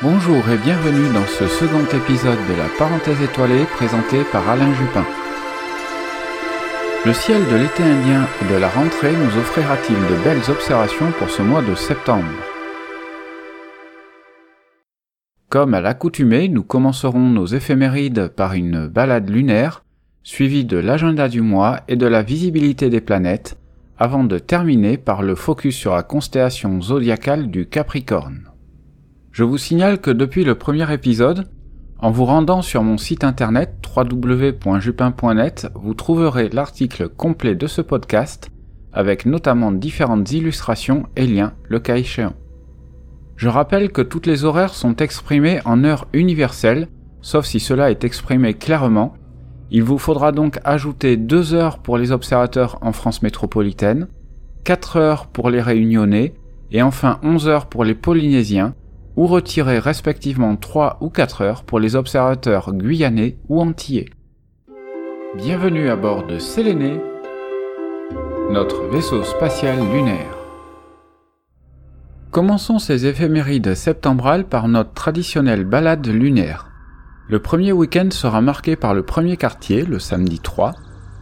Bonjour et bienvenue dans ce second épisode de la parenthèse étoilée présenté par Alain Jupin. Le ciel de l'été indien et de la rentrée nous offrira-t-il de belles observations pour ce mois de septembre? Comme à l'accoutumée, nous commencerons nos éphémérides par une balade lunaire, suivie de l'agenda du mois et de la visibilité des planètes, avant de terminer par le focus sur la constellation zodiacale du Capricorne. Je vous signale que depuis le premier épisode, en vous rendant sur mon site internet www.jupin.net, vous trouverez l'article complet de ce podcast avec notamment différentes illustrations et liens le cas échéant. Je rappelle que toutes les horaires sont exprimées en heure universelle, sauf si cela est exprimé clairement. Il vous faudra donc ajouter 2 heures pour les observateurs en France métropolitaine, 4 heures pour les réunionnais et enfin 11 heures pour les polynésiens ou retirer respectivement 3 ou 4 heures pour les observateurs guyanais ou antillais. Bienvenue à bord de Séléné, notre vaisseau spatial lunaire. Commençons ces éphémérides septembrales par notre traditionnelle balade lunaire. Le premier week-end sera marqué par le premier quartier, le samedi 3.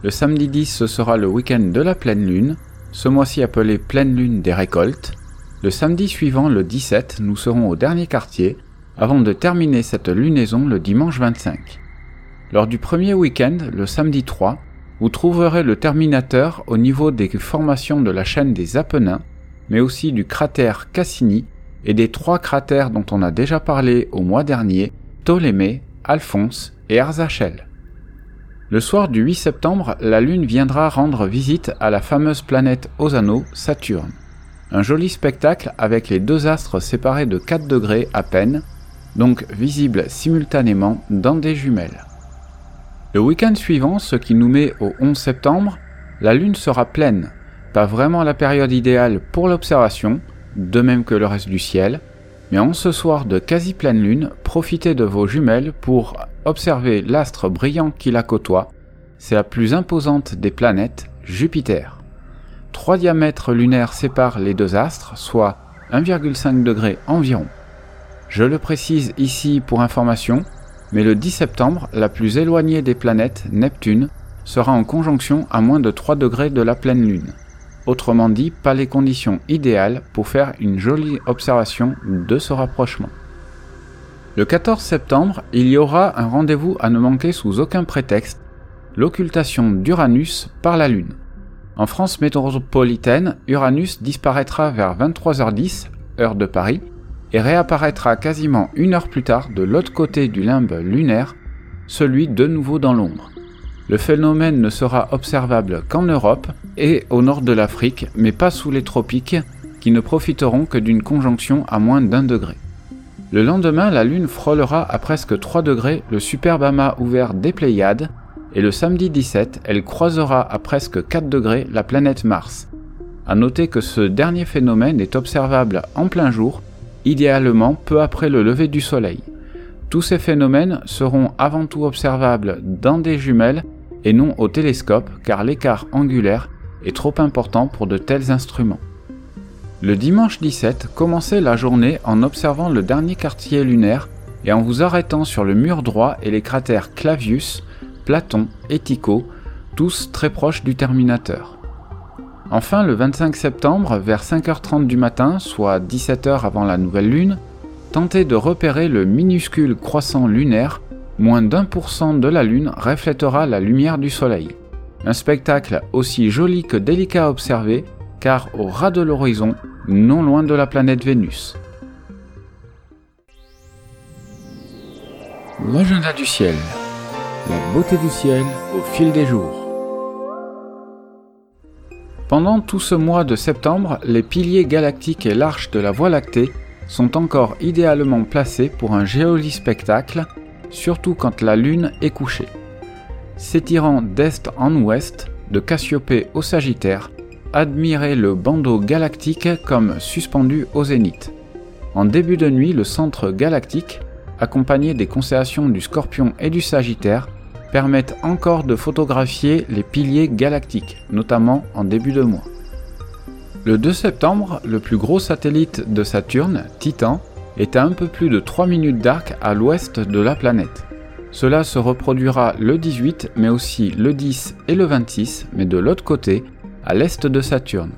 Le samedi 10, ce sera le week-end de la pleine lune, ce mois-ci appelé pleine lune des récoltes. Le samedi suivant, le 17, nous serons au dernier quartier, avant de terminer cette lunaison le dimanche 25. Lors du premier week-end, le samedi 3, vous trouverez le terminateur au niveau des formations de la chaîne des Apennins, mais aussi du cratère Cassini et des trois cratères dont on a déjà parlé au mois dernier, Ptolémée, Alphonse et Arzachel. Le soir du 8 septembre, la Lune viendra rendre visite à la fameuse planète Osano, Saturne. Un joli spectacle avec les deux astres séparés de 4 degrés à peine, donc visibles simultanément dans des jumelles. Le week-end suivant, ce qui nous met au 11 septembre, la Lune sera pleine, pas vraiment la période idéale pour l'observation, de même que le reste du ciel, mais en ce soir de quasi pleine Lune, profitez de vos jumelles pour observer l'astre brillant qui la côtoie, c'est la plus imposante des planètes, Jupiter. Trois diamètres lunaires séparent les deux astres, soit 1,5 degré environ. Je le précise ici pour information, mais le 10 septembre, la plus éloignée des planètes, Neptune, sera en conjonction à moins de 3 degrés de la pleine lune. Autrement dit, pas les conditions idéales pour faire une jolie observation de ce rapprochement. Le 14 septembre, il y aura un rendez-vous à ne manquer sous aucun prétexte, l'occultation d'Uranus par la Lune. En France métropolitaine, Uranus disparaîtra vers 23h10, heure de Paris, et réapparaîtra quasiment une heure plus tard de l'autre côté du limbe lunaire, celui de nouveau dans l'ombre. Le phénomène ne sera observable qu'en Europe et au nord de l'Afrique, mais pas sous les tropiques, qui ne profiteront que d'une conjonction à moins d'un degré. Le lendemain, la Lune frôlera à presque 3 degrés le superbe amas ouvert des Pléiades, et le samedi 17, elle croisera à presque 4 degrés la planète Mars. A noter que ce dernier phénomène est observable en plein jour, idéalement peu après le lever du soleil. Tous ces phénomènes seront avant tout observables dans des jumelles et non au télescope car l'écart angulaire est trop important pour de tels instruments. Le dimanche 17, commencez la journée en observant le dernier quartier lunaire et en vous arrêtant sur le mur droit et les cratères Clavius, Platon et Tycho, tous très proches du Terminateur. Enfin, le 25 septembre, vers 5h30 du matin, soit 17h avant la nouvelle lune, tentez de repérer le minuscule croissant lunaire, moins d'un pour cent de la lune reflètera la lumière du soleil. Un spectacle aussi joli que délicat à observer, car au ras de l'horizon, non loin de la planète Vénus. L'agenda du ciel la beauté du ciel au fil des jours. Pendant tout ce mois de septembre, les piliers galactiques et l'arche de la Voie lactée sont encore idéalement placés pour un joli spectacle, surtout quand la Lune est couchée. S'étirant d'est en ouest, de Cassiopée au Sagittaire, admirez le bandeau galactique comme suspendu au zénith. En début de nuit, le centre galactique, accompagné des constellations du Scorpion et du Sagittaire, permettent encore de photographier les piliers galactiques, notamment en début de mois. Le 2 septembre, le plus gros satellite de Saturne, Titan, est à un peu plus de 3 minutes d'arc à l'ouest de la planète. Cela se reproduira le 18, mais aussi le 10 et le 26, mais de l'autre côté, à l'est de Saturne.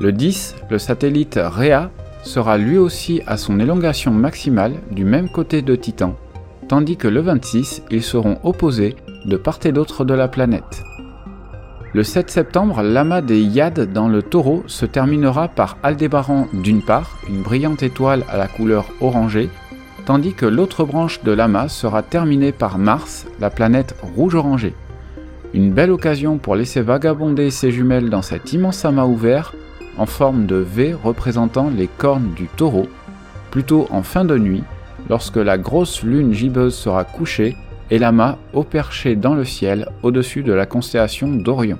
Le 10, le satellite Rhea, sera lui aussi à son élongation maximale du même côté de Titan, tandis que le 26, ils seront opposés de part et d'autre de la planète. Le 7 septembre, l'amas des Yad dans le taureau se terminera par Aldébaran d'une part, une brillante étoile à la couleur orangée, tandis que l'autre branche de l'amas sera terminée par Mars, la planète rouge-orangée. Une belle occasion pour laisser vagabonder ses jumelles dans cet immense amas ouvert en forme de V représentant les cornes du taureau, plutôt en fin de nuit, lorsque la grosse lune gibbeuse sera couchée et l'amas au perché dans le ciel au-dessus de la constellation d'Orion.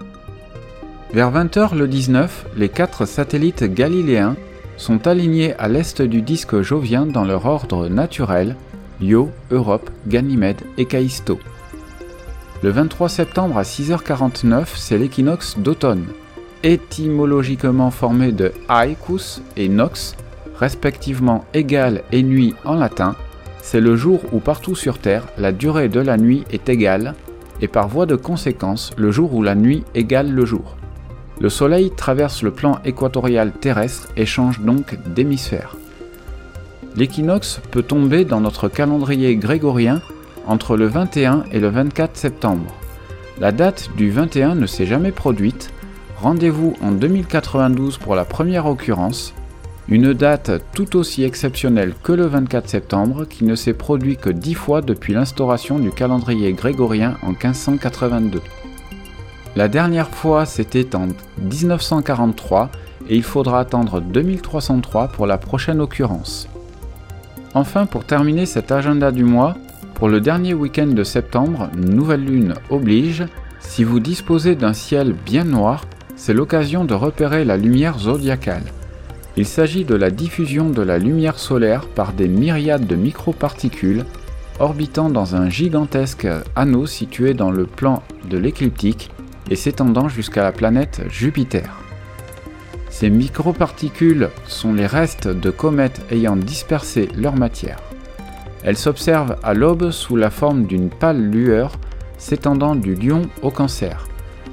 Vers 20h le 19, les quatre satellites galiléens sont alignés à l'est du disque jovien dans leur ordre naturel Io, Europe, Ganymède et Callisto. Le 23 septembre à 6h49, c'est l'équinoxe d'automne, étymologiquement formé de aecus et nox, respectivement égal et nuit en latin, c'est le jour où partout sur Terre la durée de la nuit est égale, et par voie de conséquence le jour où la nuit égale le jour. Le Soleil traverse le plan équatorial terrestre et change donc d'hémisphère. L'équinoxe peut tomber dans notre calendrier grégorien entre le 21 et le 24 septembre. La date du 21 ne s'est jamais produite, rendez-vous en 2092 pour la première occurrence, une date tout aussi exceptionnelle que le 24 septembre qui ne s'est produit que dix fois depuis l'instauration du calendrier grégorien en 1582. La dernière fois c'était en 1943 et il faudra attendre 2303 pour la prochaine occurrence. Enfin pour terminer cet agenda du mois, pour le dernier week-end de septembre, nouvelle lune oblige, si vous disposez d'un ciel bien noir, c'est l'occasion de repérer la lumière zodiacale. Il s'agit de la diffusion de la lumière solaire par des myriades de microparticules orbitant dans un gigantesque anneau situé dans le plan de l'écliptique et s'étendant jusqu'à la planète Jupiter. Ces microparticules sont les restes de comètes ayant dispersé leur matière. Elles s'observent à l'aube sous la forme d'une pâle lueur s'étendant du lion au cancer.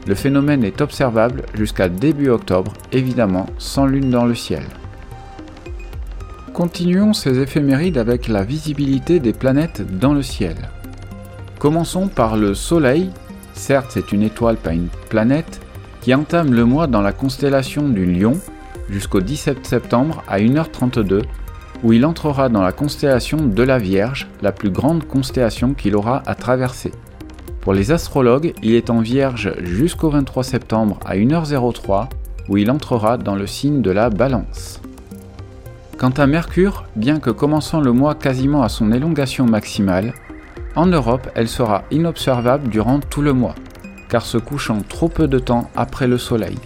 Le phénomène est observable jusqu'à début octobre, évidemment sans lune dans le ciel. Continuons ces éphémérides avec la visibilité des planètes dans le ciel. Commençons par le Soleil, certes c'est une étoile pas une planète, qui entame le mois dans la constellation du Lion jusqu'au 17 septembre à 1h32, où il entrera dans la constellation de la Vierge, la plus grande constellation qu'il aura à traverser. Pour les astrologues, il est en Vierge jusqu'au 23 septembre à 1h03 où il entrera dans le signe de la Balance. Quant à Mercure, bien que commençant le mois quasiment à son élongation maximale, en Europe elle sera inobservable durant tout le mois, car se couchant trop peu de temps après le Soleil.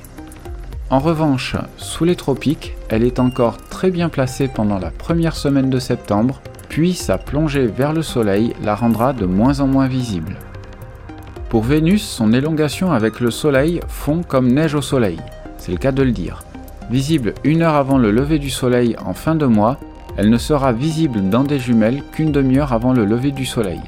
En revanche, sous les tropiques, elle est encore très bien placée pendant la première semaine de septembre, puis sa plongée vers le Soleil la rendra de moins en moins visible. Pour Vénus, son élongation avec le Soleil fond comme neige au Soleil, c'est le cas de le dire. Visible une heure avant le lever du Soleil en fin de mois, elle ne sera visible dans des jumelles qu'une demi-heure avant le lever du Soleil.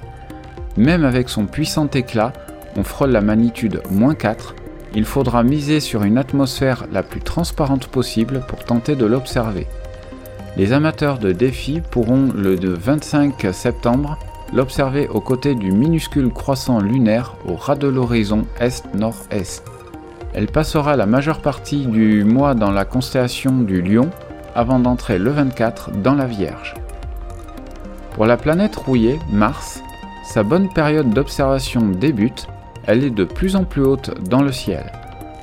Même avec son puissant éclat, on frôle la magnitude moins 4, il faudra miser sur une atmosphère la plus transparente possible pour tenter de l'observer. Les amateurs de défis pourront le 25 septembre l'observer aux côtés du minuscule croissant lunaire au ras de l'horizon est-nord-est. Elle passera la majeure partie du mois dans la constellation du Lion avant d'entrer le 24 dans la Vierge. Pour la planète rouillée, Mars, sa bonne période d'observation débute, elle est de plus en plus haute dans le ciel.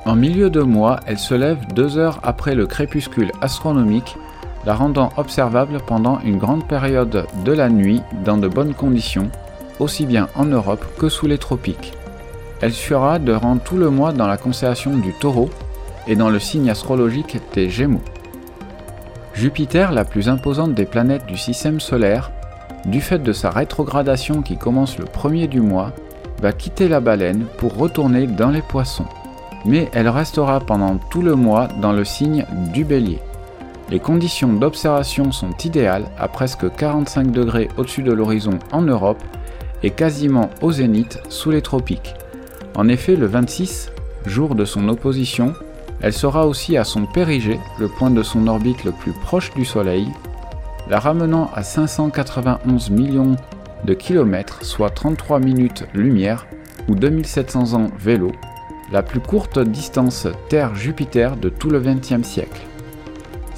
En milieu de mois, elle se lève deux heures après le crépuscule astronomique la rendant observable pendant une grande période de la nuit dans de bonnes conditions, aussi bien en Europe que sous les tropiques. Elle suivra durant tout le mois dans la constellation du taureau et dans le signe astrologique des Gémeaux. Jupiter, la plus imposante des planètes du système solaire, du fait de sa rétrogradation qui commence le premier du mois, va quitter la baleine pour retourner dans les poissons. Mais elle restera pendant tout le mois dans le signe du bélier. Les conditions d'observation sont idéales à presque 45 degrés au-dessus de l'horizon en Europe et quasiment au zénith sous les tropiques. En effet, le 26, jour de son opposition, elle sera aussi à son périgée, le point de son orbite le plus proche du Soleil, la ramenant à 591 millions de kilomètres, soit 33 minutes lumière ou 2700 ans vélo, la plus courte distance Terre-Jupiter de tout le XXe siècle.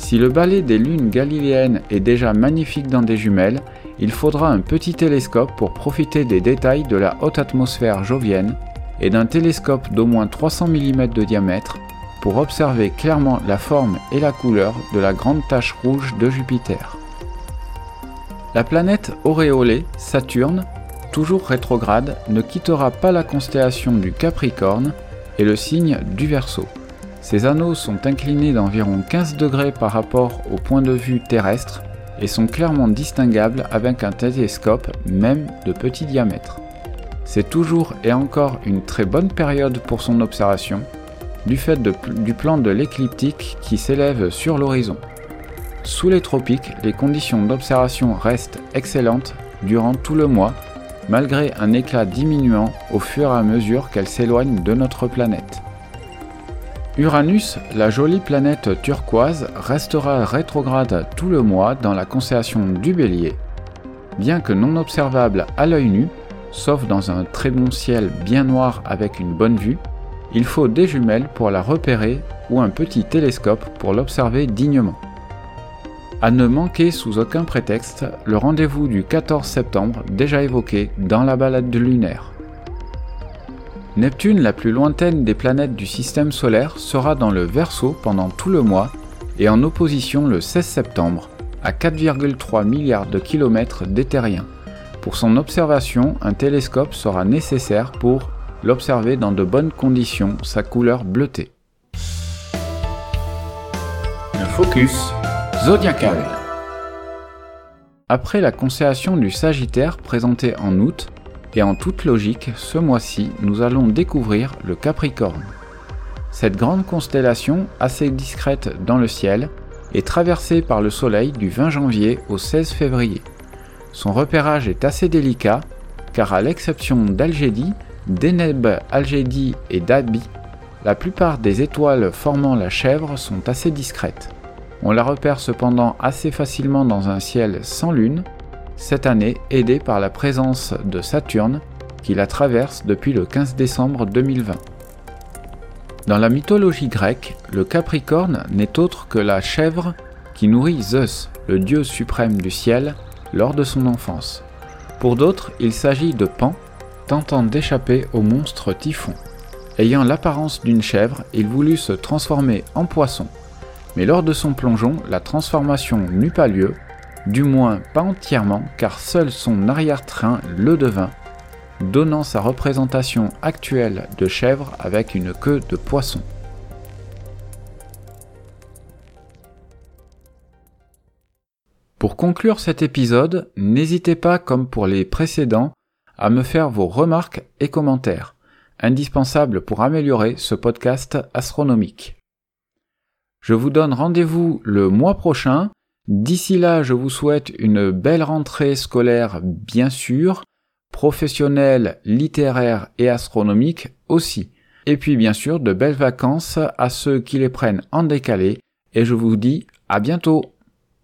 Si le balai des lunes galiléennes est déjà magnifique dans des jumelles, il faudra un petit télescope pour profiter des détails de la haute atmosphère jovienne et d'un télescope d'au moins 300 mm de diamètre pour observer clairement la forme et la couleur de la grande tache rouge de Jupiter. La planète auréolée, Saturne, toujours rétrograde, ne quittera pas la constellation du Capricorne et le signe du Verseau. Ses anneaux sont inclinés d'environ 15 degrés par rapport au point de vue terrestre et sont clairement distinguables avec un télescope même de petit diamètre. C'est toujours et encore une très bonne période pour son observation, du fait du plan de l'écliptique qui s'élève sur l'horizon. Sous les tropiques, les conditions d'observation restent excellentes durant tout le mois, malgré un éclat diminuant au fur et à mesure qu'elle s'éloigne de notre planète. Uranus, la jolie planète turquoise, restera rétrograde tout le mois dans la constellation du Bélier. Bien que non observable à l'œil nu, sauf dans un très bon ciel bien noir avec une bonne vue, il faut des jumelles pour la repérer ou un petit télescope pour l'observer dignement. À ne manquer sous aucun prétexte le rendez-vous du 14 septembre déjà évoqué dans la balade lunaire. Neptune, la plus lointaine des planètes du système solaire, sera dans le Verseau pendant tout le mois et en opposition le 16 septembre, à 4,3 milliards de kilomètres d'éthérien. Pour son observation, un télescope sera nécessaire pour l'observer dans de bonnes conditions, sa couleur bleutée. Un focus zodiacal. Après la constellation du Sagittaire présentée en août, et en toute logique, ce mois-ci, nous allons découvrir le Capricorne. Cette grande constellation, assez discrète dans le ciel, est traversée par le Soleil du 20 janvier au 16 février. Son repérage est assez délicat, car à l'exception d'Algédie, d'Eneb, Algédie et d'Abi, la plupart des étoiles formant la chèvre sont assez discrètes. On la repère cependant assez facilement dans un ciel sans lune, cette année aidée par la présence de Saturne qui la traverse depuis le 15 décembre 2020. Dans la mythologie grecque, le Capricorne n'est autre que la chèvre qui nourrit Zeus, le dieu suprême du ciel, lors de son enfance. Pour d'autres, il s'agit de Pan, tentant d'échapper au monstre Typhon. Ayant l'apparence d'une chèvre, il voulut se transformer en poisson. Mais lors de son plongeon, la transformation n'eut pas lieu du moins pas entièrement car seul son arrière-train le devint, donnant sa représentation actuelle de chèvre avec une queue de poisson. Pour conclure cet épisode, n'hésitez pas, comme pour les précédents, à me faire vos remarques et commentaires, indispensables pour améliorer ce podcast astronomique. Je vous donne rendez-vous le mois prochain D'ici là, je vous souhaite une belle rentrée scolaire bien sûr, professionnelle, littéraire et astronomique aussi. Et puis bien sûr de belles vacances à ceux qui les prennent en décalé et je vous dis à bientôt